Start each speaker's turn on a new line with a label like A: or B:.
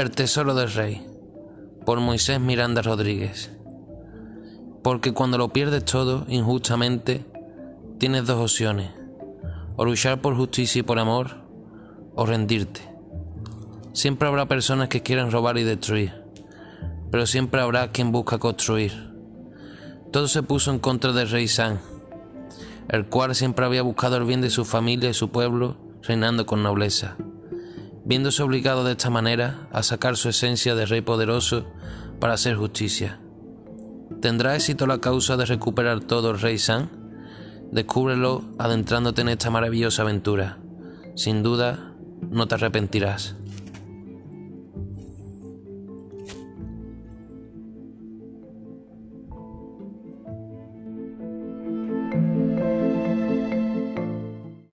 A: El Tesoro del Rey, por Moisés Miranda Rodríguez. Porque cuando lo pierdes todo injustamente, tienes dos opciones, o luchar por justicia y por amor, o rendirte. Siempre habrá personas que quieran robar y destruir, pero siempre habrá quien busca construir. Todo se puso en contra del rey San, el cual siempre había buscado el bien de su familia y su pueblo, reinando con nobleza. Viéndose obligado de esta manera a sacar su esencia de rey poderoso para hacer justicia. ¿Tendrá éxito la causa de recuperar todo el rey San? Descúbrelo adentrándote en esta maravillosa aventura. Sin duda, no te arrepentirás.